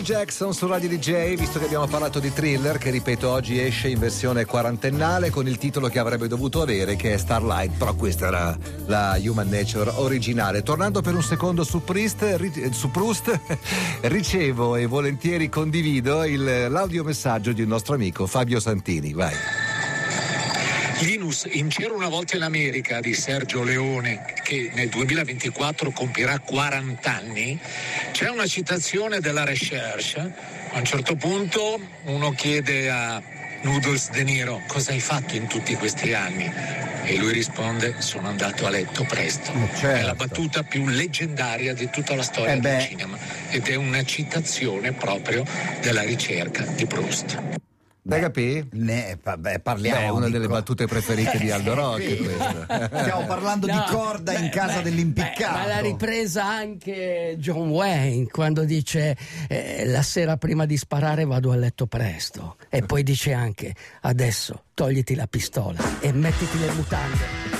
Jackson su Radio DJ, visto che abbiamo parlato di thriller, che ripeto oggi esce in versione quarantennale con il titolo che avrebbe dovuto avere, che è Starlight, però questa era la Human Nature originale. Tornando per un secondo su, Priest, su Proust, ricevo e volentieri condivido il, l'audiomessaggio di un nostro amico Fabio Santini. Vai. Linus in C'era una volta in America di Sergio Leone, che nel 2024 compirà 40 anni, c'è una citazione della recherche. A un certo punto uno chiede a Noodles De Niro cosa hai fatto in tutti questi anni? E lui risponde: Sono andato a letto presto. Certo. È la battuta più leggendaria di tutta la storia Eh del cinema ed è una citazione proprio della ricerca di Proust. Da capì? Ne, vabbè, parliamo Beh, è una di delle co- battute preferite di Aldo Rocchi. Stiamo parlando di No, corda in beh, casa beh, dell'impiccato. beh, Ma l'ha ripresa anche John Wayne quando dice eh, la sera prima di sparare vado a letto presto e poi dice anche adesso togliti la pistola e mettiti le mutande.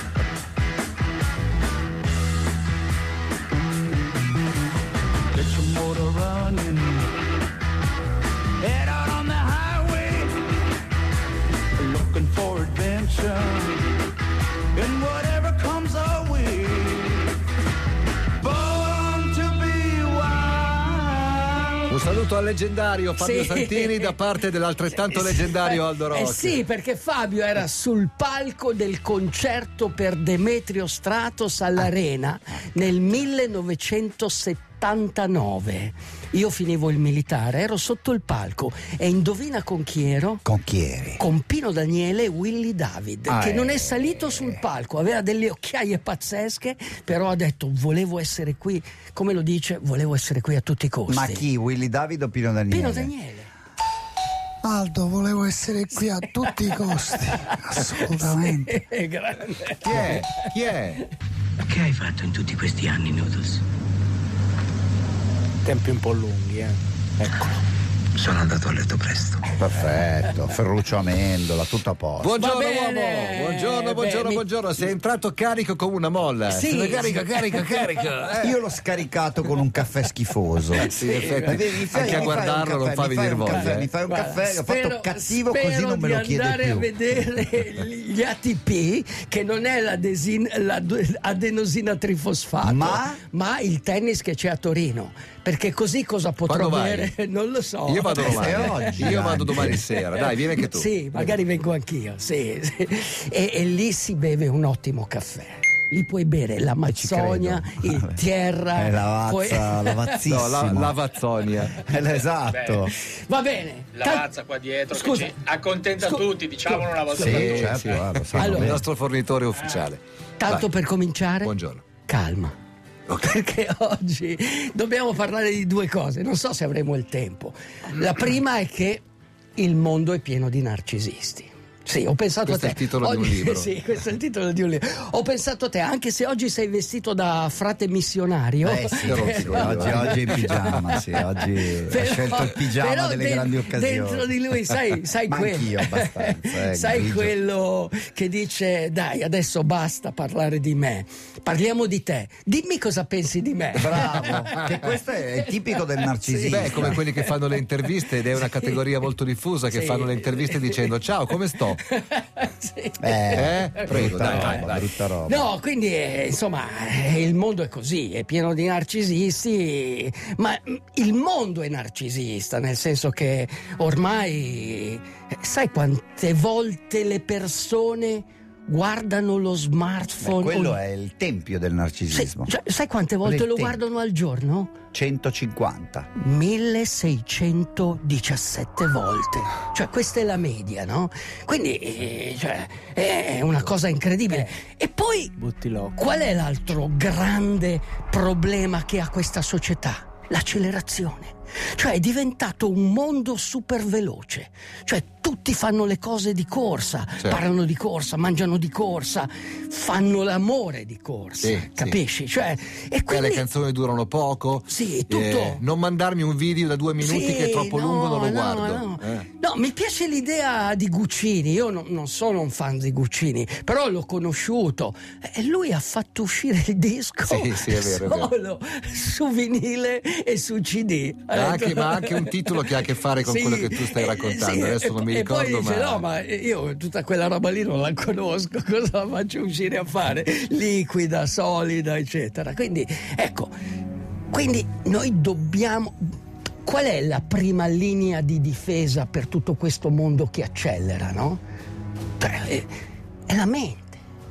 Un saluto al leggendario Fabio Sì. Santini da parte dell'altrettanto leggendario Aldo Rocchi. Eh sì, perché Fabio era sul palco del concerto per Demetrio Stratos all'Arena nel 1979. Io finivo il militare, ero sotto il palco e indovina con chi ero? Con chi eri? Con Pino Daniele e Willy David, Ah, che non è eh. salito sul palco, aveva delle occhiaie pazzesche, però ha detto volevo essere qui, come lo dice, volevo essere qui a tutti i costi. Ma chi? Willy David o Pino Daniele? Pino Daniele. Aldo, volevo essere qui a tutti i costi. Assolutamente. È grande. Chi è? Chi è? Che hai fatto in tutti questi anni, Noodles? Tempi un po' lunghi, eh. Eccolo. Sono andato a letto presto. Perfetto, Ferruccio Amendola, tutto a posto. Buongiorno Va bene. uomo, buongiorno, Beh, buongiorno, mi- buongiorno. Sei entrato carico come una molla. Sì, Sei carico, sì. carico, carico. Eh. Io l'ho scaricato con un caffè schifoso. Eh sì, effetti, Mi fai- anche a guardarlo non fa venire voglia. caffè, eh. Mi fai un Guarda, caffè, ho fatto cattivo così spero non me lo chiede andare più. a vedere gli ATP che non è l'adenosina trifosfato Ma? ma il tennis che c'è a Torino perché così cosa potrò Quando vai? non lo so Io vado Eh, domani. Io vado domani sera. Dai, vieni anche tu. sì magari vengo anch'io sì, sì. E, e lì si beve un ottimo caffè lì puoi bere la Mazzonia il Tierra È la puoi- vazza, la vazzissima. No, la, la Vazzonia. Eh, esatto. va bene La mazza qua dietro Scusa. accontenta Scu- tutti, diciamolo una volta Sì, per tutte. certo, guarda, lo sanno Allora, Il bene. nostro fornitore ufficiale. tanto Vai. per cominciare Buongiorno. calma perché oggi dobbiamo parlare di due cose, non so se avremo il tempo. La prima è che il mondo è pieno di narcisisti. Sì, ho pensato Questo a è te. il titolo di un Oggi- libro. Sì, questo è il titolo di un libro. Ho pensato a te, anche se oggi sei vestito da frate missionario. Eh sì, oggi, oggi è in pigiama, sì, oggi ha Però- scelto il pigiama però delle de- grandi occasioni. Dentro di lui, sai, sai quello. anch'io abbastanza, eh, sai grigio. quello che dice: Dai, adesso basta parlare di me, parliamo di te. Dimmi cosa pensi di me. Bravo, che questo è tipico del narcisista. Beh, come quelli che fanno le interviste ed è una categoria molto diffusa che Sì. fanno le interviste dicendo ciao, come sto? Sì. Eh, Eh? Prego, dai, roba, dai, dai. brutta roba. No, quindi eh, insomma eh, il mondo è così, è pieno di narcisisti, ma mm, il mondo è narcisista, nel senso che ormai eh, sai quante volte le persone guardano lo Beh, smartphone? quello o- è il tempio del narcisismo. cioè, sai quante volte è lo tempo. guardano al giorno? 150. 1617 volte. Cioè, questa è la media, no? Quindi, eh, cioè, è una cosa incredibile. E poi, qual è l'altro grande problema che ha questa società? L'accelerazione. Cioè è diventato un mondo super veloce. Cioè tutti fanno le cose di corsa, Certo. parlano di corsa, mangiano di corsa, fanno l'amore di corsa. Sì, sì. capisci? Cioè, e Eh, quindi le canzoni durano poco. Sì, tutto. Eh, non mandarmi un video da due minuti Sì, che è troppo no, lungo, non lo no, guardo. No. Eh. No, mi piace l'idea di Guccini. Io non, non sono un fan di Guccini, però l'ho conosciuto. E lui ha fatto uscire il disco Sì, sì, è vero, è vero. solo su vinile e su CD. Ah, Ma anche, ma anche un titolo che ha a che fare con Sì, quello che tu stai eh, raccontando. sì, Adesso non mi e poi ricordo, dice, ma. no, ma io tutta quella roba lì non la conosco, cosa la faccio uscire a fare? Liquida, solida, eccetera. Quindi, ecco, quindi noi dobbiamo. Qual è la prima linea di difesa per tutto questo mondo che accelera, no? È, è la mente.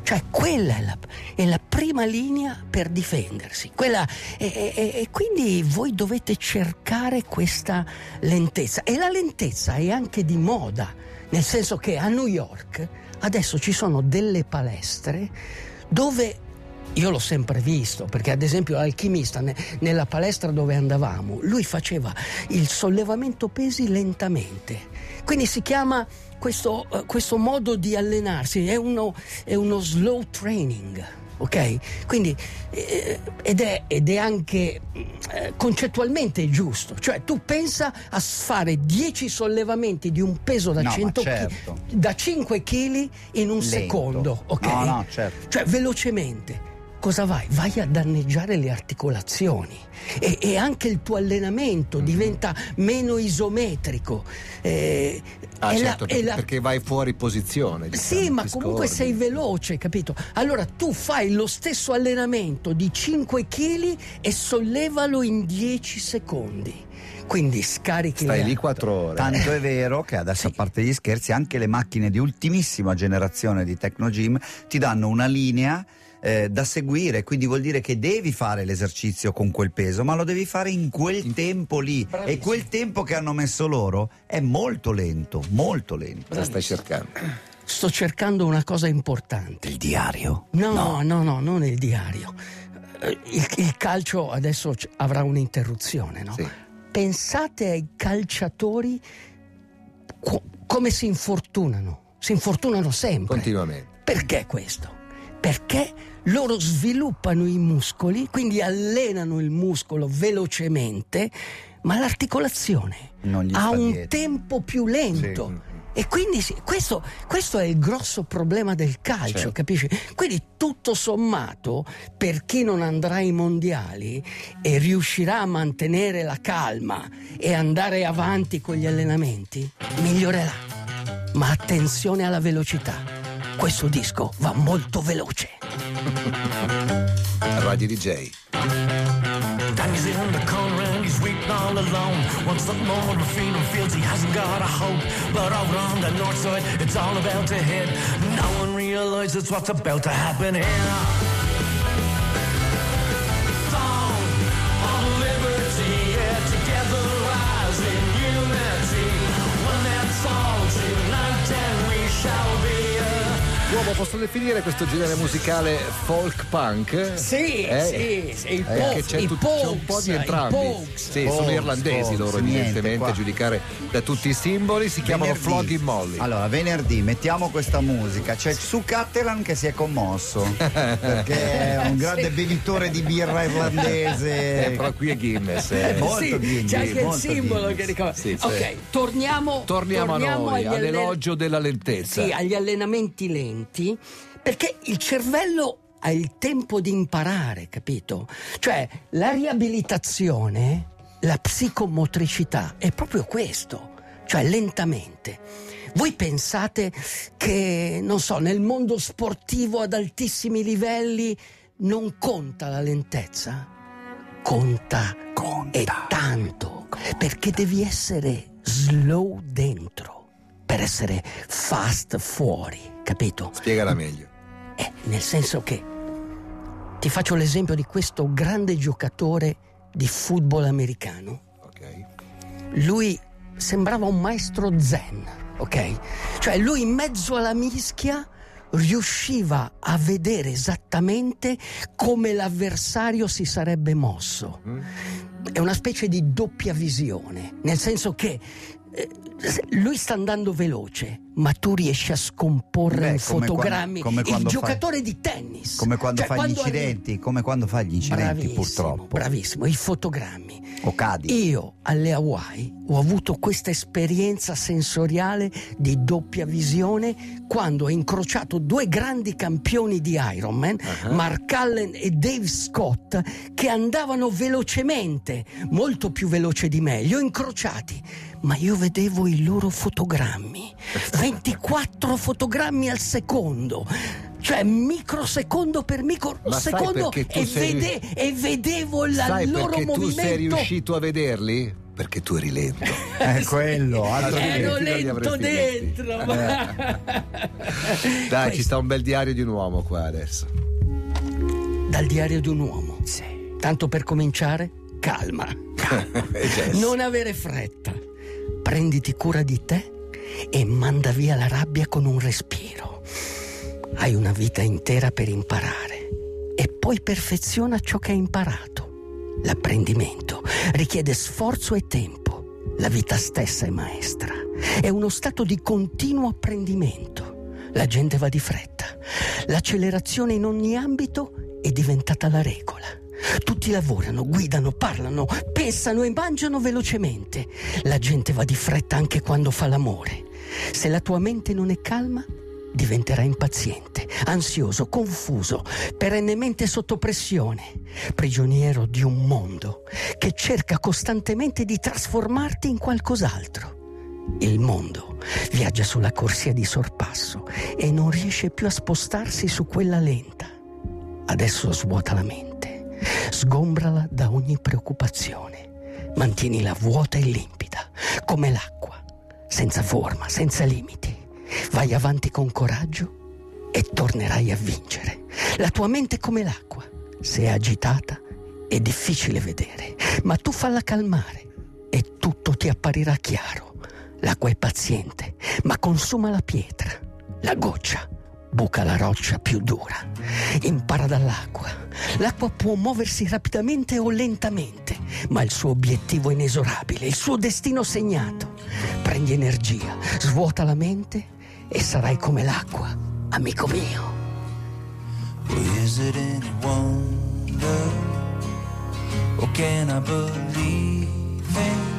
Cioè, quella è la, è la prima linea per difendersi. Quella- e, e- e quindi voi dovete cercare questa lentezza. E la lentezza è anche di moda, nel senso che a New York adesso ci sono delle palestre dove io l'ho sempre visto, perché ad esempio l'alchimista ne- nella palestra dove andavamo, lui faceva il sollevamento pesi lentamente. Quindi si chiama questo, eh, questo modo di allenarsi, è uno, è uno slow training. Ok? Quindi, eh, ed, è, ed è anche eh, concettualmente giusto, cioè tu pensa a fare 10 sollevamenti di un peso da, No, ma 100 chi- certo. da 5 kg in un Lento. secondo, ok? No, no, certo. Cioè, velocemente. Cosa vai? Vai a danneggiare le articolazioni e, e anche il tuo allenamento Mhm. diventa meno isometrico. Eh, Ah, la- certo, perché, la- perché vai fuori posizione. sì, diciamo, ma ti comunque scordi. sei veloce, capito? Allora tu fai lo stesso allenamento di 5 kg e sollevalo in 10 secondi. Quindi scarichi Stai lì altre. quattro ore. Tanto è vero che adesso, a parte gli scherzi, anche le macchine di ultimissima generazione di Tecnogym ti danno una linea eh, da seguire, quindi vuol dire che devi fare l'esercizio con quel peso, ma lo devi fare in quel tempo lì. E quel tempo che hanno messo loro è molto lento, molto lento. Cosa stai cercando? Sto cercando una cosa importante. Il diario? No, no, no, non il diario. Eh, Il, il calcio adesso avrà un'interruzione, no? Sì. Pensate ai calciatori co- come si infortunano. Si infortunano sempre. Continuamente. Perché questo? Perché loro sviluppano i muscoli, quindi allenano il muscolo velocemente, ma l'articolazione ha un dietro. tempo più lento. E quindi sì, questo, questo è il grosso problema del calcio, Certo. capisci? Quindi tutto sommato, per chi non andrà ai mondiali e riuscirà a mantenere la calma e andare avanti con gli allenamenti, migliorerà. Ma attenzione alla velocità. Questo disco va molto veloce. Radio DJ. Danny's in the corner and he's weeping all alone. Wants something more to freedom, feels he hasn't got a hope. But over on the north side, it's all about to hit. No one realizes what's about to happen here. Uomo, posso definire questo genere musicale folk punk? Sì, Eh? sì, sì, Eh, Pogues, che c'è, i tut- c'è un po' di entrambi. Sì, sono Pogues, irlandesi loro evidentemente, a giudicare da tutti i simboli. Si chiamano Venerdì. Flogging Molly. Allora, venerdì mettiamo questa musica. C'è Su Cattelan che si è commosso perché è un grande bevitore di birra Eh, irlandese. però qui è Guinness. eh. Molto Sì, Guinness, c'è anche il simbolo Guinness. che ricorda. Sì, sì. ok, torniamo, Torniamo a noi, all'elogio della lentezza. Sì, agli allenamenti lenti, perché il cervello ha il tempo di imparare, capito? Cioè, la riabilitazione, la psicomotricità è proprio questo, cioè lentamente. Voi pensate che, non so, nel mondo sportivo ad altissimi livelli non conta la lentezza? Conta, Conta. e tanto, perché devi essere slow dentro per essere fast fuori, capito? Spiegala meglio. Eh, nel senso che ti faccio l'esempio di questo grande giocatore di football americano. Ok. Lui sembrava un maestro zen, ok? Cioè lui in mezzo alla mischia riusciva a vedere esattamente come l'avversario si sarebbe mosso. È una specie di doppia visione, nel senso che eh, lui sta andando veloce, ma tu riesci a scomporre Beh, in fotogrammi quando- il giocatore di tennis. Come quando Cioè, fai gli quando arri- incidenti, come quando fai gli incidenti, Bravissimo, purtroppo. Bravissimo, i fotogrammi. O cadi. Io alle Hawaii ho avuto questa esperienza sensoriale di doppia visione quando ho incrociato due grandi campioni di Ironman, Mark Allen e Dave Scott, che andavano velocemente, molto più veloce di me. Li ho incrociati, ma io vedevo i loro fotogrammi. 24 fotogrammi al secondo. Cioè microsecondo per Ma microsecondo e, sei vede- e vedevo la Sai loro perché tu sei movimento. riuscito a vederli? Perché tu eri lento. È quello, altro che- Ero lento dentro. ma- Dai, ci Questo, sta un bel diario di un uomo qua adesso. Dal diario di un uomo. Tanto per cominciare, calma. E Jess? Non avere fretta. Prenditi cura di te e manda via la rabbia con un respiro. Hai una vita intera per imparare e poi perfeziona ciò che hai imparato. L'apprendimento richiede sforzo e tempo. La vita stessa è maestra. È uno stato di continuo apprendimento. La gente va di fretta. L'accelerazione in ogni ambito è diventata la regola. Tutti lavorano, guidano, parlano, pensano e mangiano velocemente. La gente va di fretta anche quando fa l'amore. Se la tua mente non è calma, diventerai impaziente, ansioso, confuso, perennemente sotto pressione, prigioniero di un mondo che cerca costantemente di trasformarti in qualcos'altro. Il mondo viaggia sulla corsia di sorpasso e non riesce più a spostarsi su quella lenta. Adesso svuota la mente, sgombrala da ogni preoccupazione, mantienila vuota e limpida, come l'acqua, senza forma, senza limiti. Vai avanti con coraggio e tornerai a vincere. La tua mente è come l'acqua, se è agitata è difficile vedere, ma tu falla calmare e tutto ti apparirà chiaro. L'acqua è paziente, ma consuma la pietra. La goccia buca la roccia più dura. Impara dall'acqua. L'acqua può muoversi rapidamente o lentamente, ma il suo obiettivo è inesorabile, il suo destino segnato. Prendi energia, svuota la mente e sarai come l'acqua, amico mio. Is it any wonder? Or can I believe in?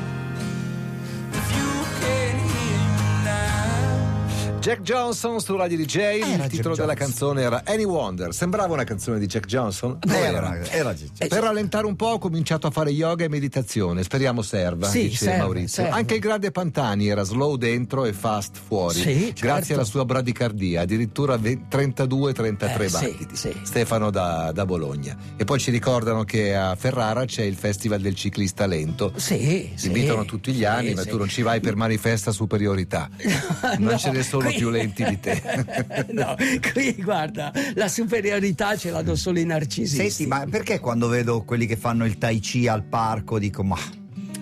Jack Johnson su Radio DJ, il Jack titolo della Johnson. canzone era Any Wonder. Sembrava una canzone di Jack Johnson? Lo Era, era Gigi. Per rallentare un po' ho cominciato a fare yoga e meditazione, speriamo serva, Sì, dice serve, Maurizio. serve. Anche il grande Pantani era slow dentro e fast fuori, Sì, grazie certo. alla sua bradicardia, addirittura 32-33 Eh, battiti. sì. Stefano da, da Bologna. E poi ci ricordano che a Ferrara c'è il Festival del ciclista lento. Sì, invitano tutti gli anni, ma tu non ci vai per manifesta superiorità. Non No, ce ne sono più lenti di te. no, qui guarda, la superiorità ce l'hanno solo i narcisisti. Senti, ma perché quando vedo quelli che fanno il tai chi al parco dico ma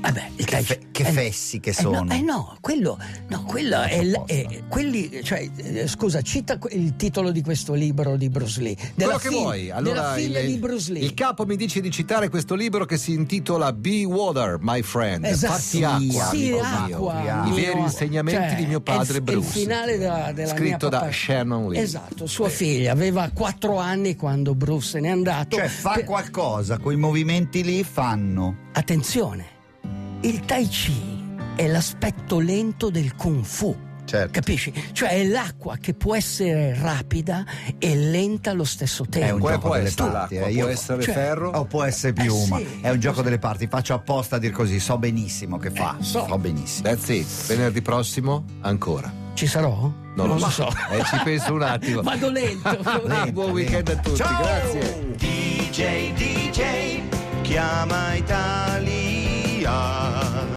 Vabbè, che, tai- fe- che eh, fessi che eh, sono? no, eh no, quello, no, quello è, il- è- quelli, cioè, eh, scusa, cita il titolo di questo libro di Bruce Lee. Della Quello che vuoi. Allora, della figlia il, di Bruce Lee. il capo mi dice di citare questo libro che si intitola Be Water, my friend. Esatto. Fatti acqua, Sì, acqua, mio. I veri insegnamenti Cioè, di mio padre è il, Bruce. È il finale della, della Scritto da Shannon Lee. Esatto, sua figlia aveva quattro anni quando Bruce se n'è andato. Cioè fa Per- qualcosa, quei movimenti lì fanno. Attenzione, il tai chi è l'aspetto lento del kung fu. Certo. Capisci? Cioè è l'acqua che può essere rapida e lenta allo stesso tempo. È un gioco può delle parti, eh? può essere cioè, ferro o può essere eh, piuma. Eh sì, è un gioco cioè delle parti, faccio apposta a dir così, so benissimo che fa. Eh, so. so benissimo. That's it. Venerdì prossimo ancora. Ci sarò? Non, non lo so. so. Eh, ci penso un attimo. Vado lento. lento Buon weekend a tutti, Ciao. grazie. DJ DJ chiama Italia